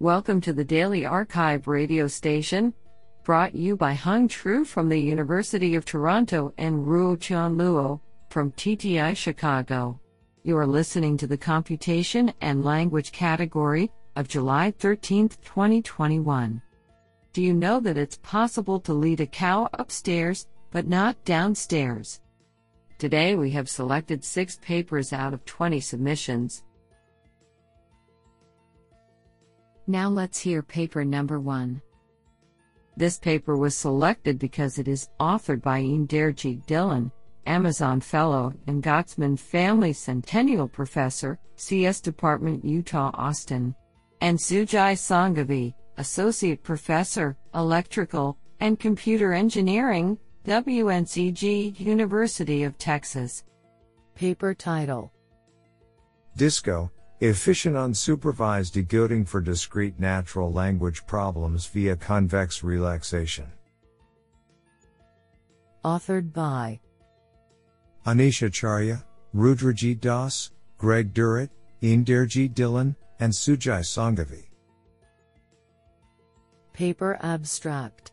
Welcome to the Daily Archive radio station, brought you by Hung Tru from the University of Toronto and Ruo Chan Luo from TTI Chicago. You are listening to the Computation and Language category of July 13, 2021. Do you know that it's possible to lead a cow upstairs, but not downstairs? Today we have selected six papers out of 20 submissions. Now let's hear paper number one. This paper was selected because it is authored by Inderjeet Dhillon, Amazon Fellow and Gottesman Family Centennial Professor, CS Department, Utah, Austin, and Sujay Sanghavi, Associate Professor, Electrical and Computer Engineering, WNCG, University of Texas. Paper title DISCO Efficient unsupervised decoding for discrete natural language problems via convex relaxation. Authored by Anish Acharya, Rudrajit Das, Greg Durrett, Inderjeet Dhillon, and Sujay Sanghavi. Paper Abstract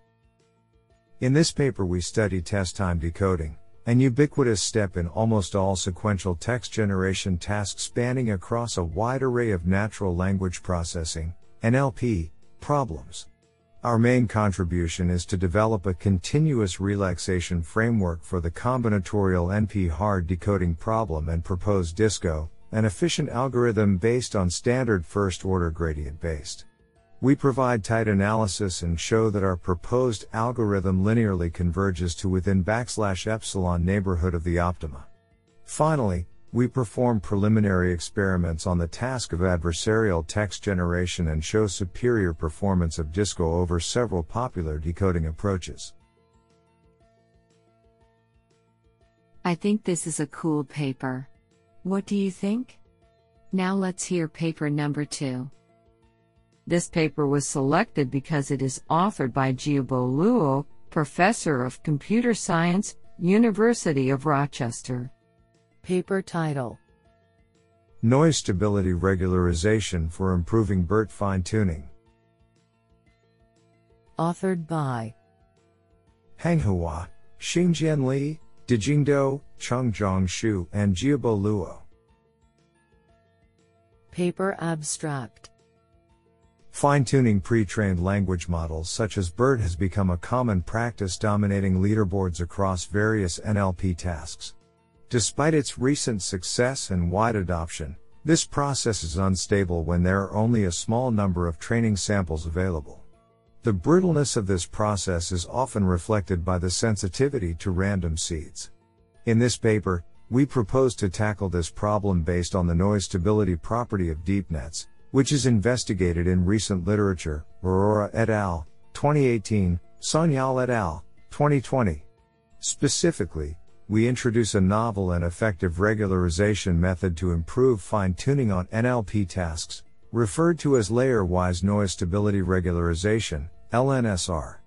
In this paper we study test time decoding, an ubiquitous step in almost all sequential text generation tasks spanning across a wide array of natural language processing, NLP, problems. Our main contribution is to develop a continuous relaxation framework for the combinatorial NP hard decoding problem and propose DISCO, an efficient algorithm based on standard first order gradient based. We provide tight analysis and show that our proposed algorithm linearly converges to within backslash epsilon neighborhood of the optima. Finally, we perform preliminary experiments on the task of adversarial text generation and show superior performance of DISCO over several popular decoding approaches. I think this is a cool paper. What do you think? Now let's hear paper number two. This paper was selected because it is authored by Jiebo Luo, Professor of Computer Science, University of Rochester. Paper title Noise Stability Regularization for Improving BERT Fine Tuning. Authored by Hang Hua, Xingjian Li, Dejing Dou, Chengzhong Xu, and Jiebo Luo. Paper Abstract Fine-tuning pre-trained language models such as BERT has become a common practice dominating leaderboards across various NLP tasks. Despite its recent success and wide adoption, this process is unstable when there are only a small number of training samples available. The brittleness of this process is often reflected by the sensitivity to random seeds. In this paper, we propose to tackle this problem based on the noise stability property of deep nets, which is investigated in recent literature, Arora et al., 2018, Sanyal et al., 2020. Specifically, we introduce a novel and effective regularization method to improve fine tuning on NLP tasks, referred to as layer wise noise stability regularization, LNSR.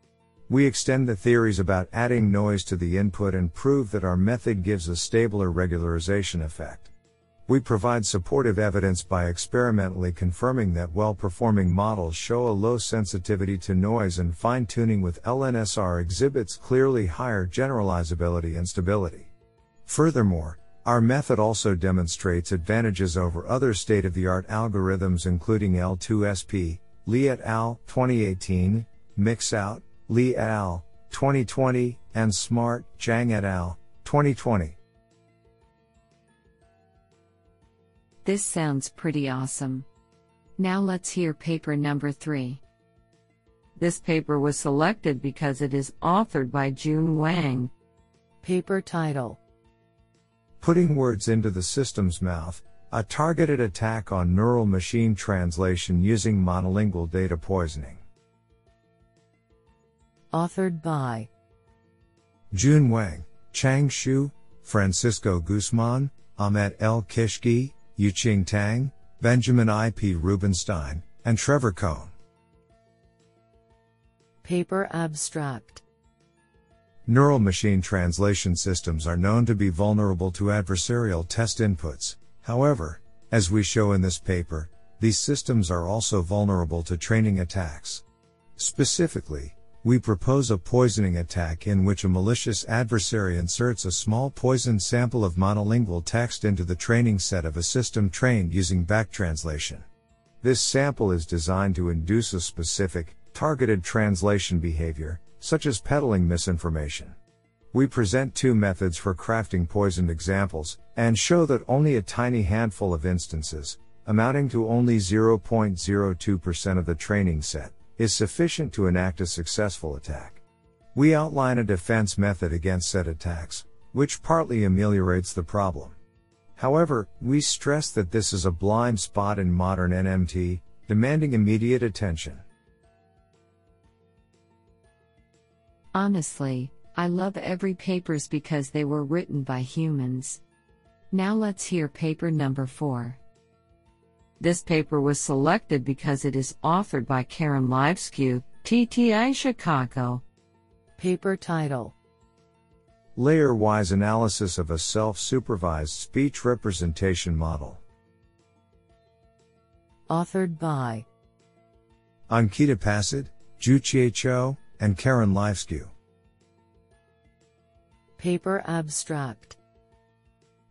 We extend the theories about adding noise to the input and prove that our method gives a stabler regularization effect. We provide supportive evidence by experimentally confirming that well performing models show a low sensitivity to noise and fine tuning with LNSR exhibits clearly higher generalizability and stability. Furthermore, our method also demonstrates advantages over other state of the art algorithms, including L2SP, Li et al. 2018, Mixout, Li et al. 2020, and Smart, Zhang et al. 2020. This sounds pretty awesome. Now let's hear paper number 3. This paper was selected because it is authored by Jun Wang. Paper title Putting Words into the System's Mouth A Targeted Attack on Neural Machine Translation Using Monolingual Data Poisoning. Authored by Jun Wang, Chang Xu, Francisco Guzman, Ahmed El-Kishky, Yuqing Tang, Benjamin I. P. Rubinstein, and Trevor Cohn. Paper Abstract Neural machine translation systems are known to be vulnerable to adversarial test inputs. However, as we show in this paper, these systems are also vulnerable to training attacks. Specifically, we propose a poisoning attack in which a malicious adversary inserts a small poisoned sample of monolingual text into the training set of a system trained using back translation. This sample is designed to induce a specific, targeted translation behavior, such as peddling misinformation. We present two methods for crafting poisoned examples, and show that only a tiny handful of instances, amounting to only 0.02% of the training set, is sufficient to enact a successful attack. We outline a defense method against said attacks, which partly ameliorates the problem. However, we stress that this is a blind spot in modern NMT, demanding immediate attention. Honestly, I love every papers because they were written by humans. Now let's hear paper number 4. This paper was selected because it is authored by Karen Livescu, TTI Chicago. Paper title Layer wise analysis of a self supervised speech representation model. Authored by Ankita Pasad, Ju-Chieh Chou, and Karen Livescu. Paper abstract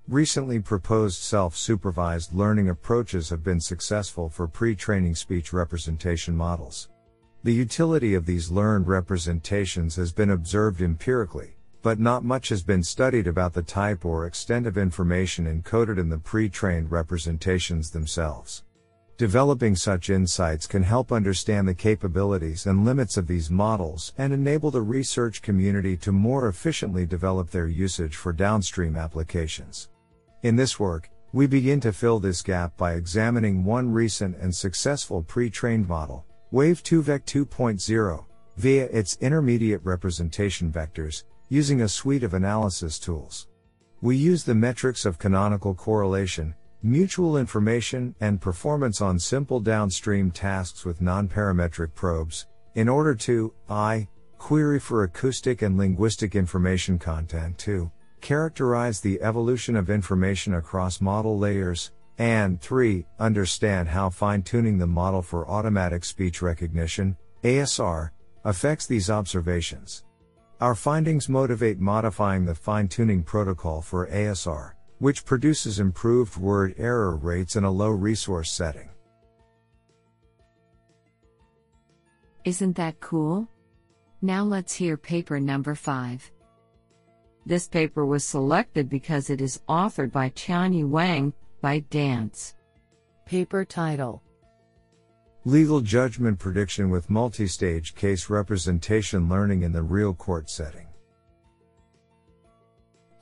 Recently proposed self-supervised learning approaches have been successful for pre-training speech representation models. The utility of these learned representations has been observed empirically, but not much has been studied about the type or extent of information encoded in the pre-trained representations themselves. Developing such insights can help understand the capabilities and limits of these models and enable the research community to more efficiently develop their usage for downstream applications. In this work, we begin to fill this gap by examining one recent and successful pre-trained model, wav2vec 2.0, via its intermediate representation vectors, using a suite of analysis tools. We use the metrics of canonical correlation, mutual information, and performance on simple downstream tasks with non-parametric probes, in order to, I, query for acoustic and linguistic information content to, characterize the evolution of information across model layers, and 3. Understand how fine tuning the model for automatic speech recognition, ASR, affects these observations. Our findings motivate modifying the fine tuning protocol for ASR, which produces improved word error rates in a low resource setting. Isn't that cool? Now let's hear paper number 5. This paper was selected because it is authored by Tianyi Wang, by Dance. Paper title Legal Judgment Prediction with Multistage Case Representation Learning in the Real Court Setting.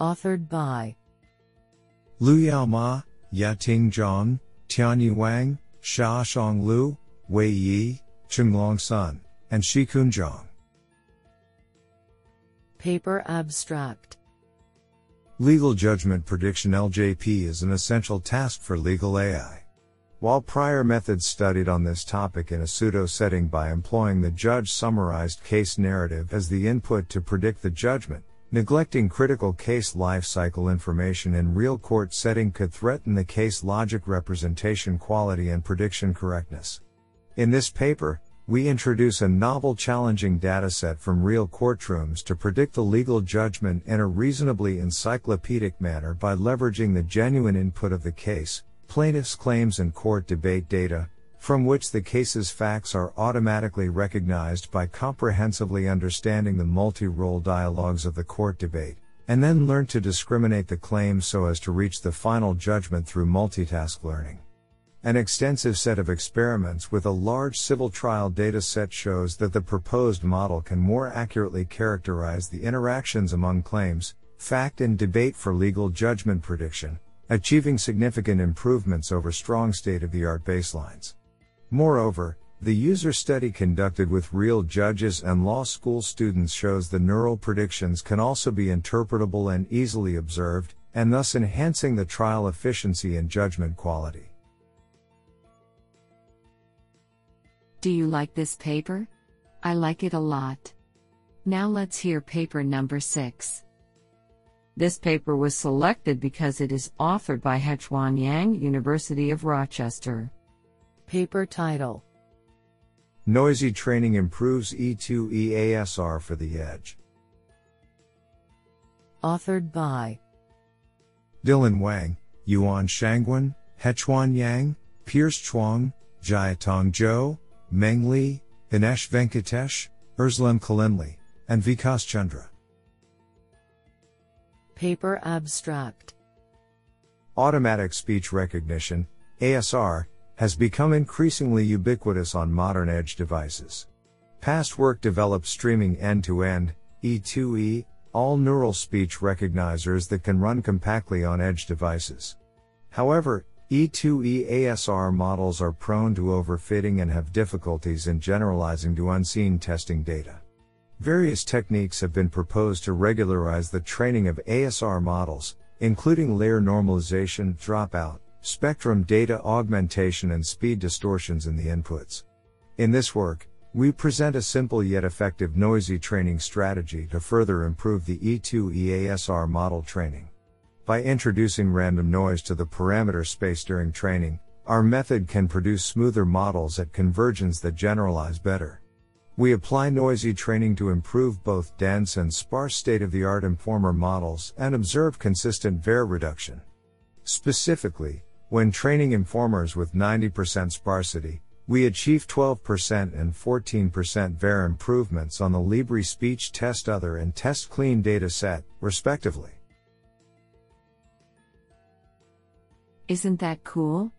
Authored by Luyao Ma, Yating Zhang, Tianyi Wang, Xiaoshang Lu, Wei Yi, Chenglong Sun, and Shikun Zhang. Paper Abstract Legal Judgment Prediction LJP is an essential task for legal AI. While prior methods studied on this topic in a pseudo setting by employing the judge summarized case narrative as the input to predict the judgment, neglecting critical case lifecycle information in real court setting could threaten the case logic representation quality and prediction correctness. In this paper, we introduce a novel challenging dataset from real courtrooms to predict the legal judgment in a reasonably encyclopedic manner by leveraging the genuine input of the case, plaintiff's claims and court debate data, from which the case's facts are automatically recognized by comprehensively understanding the multi-role dialogues of the court debate, and then learn to discriminate the claims so as to reach the final judgment through multitask learning. An extensive set of experiments with a large civil trial data set shows that the proposed model can more accurately characterize the interactions among claims, fact, and debate for legal judgment prediction, achieving significant improvements over strong state of the art baselines. Moreover, the user study conducted with real judges and law school students shows the neural predictions can also be interpretable and easily observed, and thus enhancing the trial efficiency and judgment quality. Do you like this paper? I like it a lot. Now let's hear paper number 6. This paper was selected because it is authored by Haichuan Yang, University of Rochester. Paper title Noisy training improves E2E ASR for the edge. Authored by Dilin Wang, Yuan Shangguan, Haichuan Yang, Pierce Chuang, Jiatong Zhou, Meng Li, Ganesh Venkatesh, Ozlem Kalinli, and Vikas Chandra. Paper Abstract Automatic speech recognition, ASR, has become increasingly ubiquitous on modern edge devices. Past work developed streaming end to end, E2E, all neural speech recognizers that can run compactly on edge devices. However, E2E ASR models are prone to overfitting and have difficulties in generalizing to unseen testing data. Various techniques have been proposed to regularize the training of ASR models, including layer normalization, dropout, spectrum data augmentation and speed distortions in the inputs. In this work, we present a simple yet effective noisy training strategy to further improve the E2EASR model training. By introducing random noise to the parameter space during training, our method can produce smoother models at convergence that generalize better. We apply noisy training to improve both dense and sparse state of the art Emformer models and observe consistent WER reduction. Specifically, when training Emformers with 90% sparsity, we achieve 12% and 14% WER improvements on the LibriSpeech test other and test clean data set, respectively. Isn't that cool?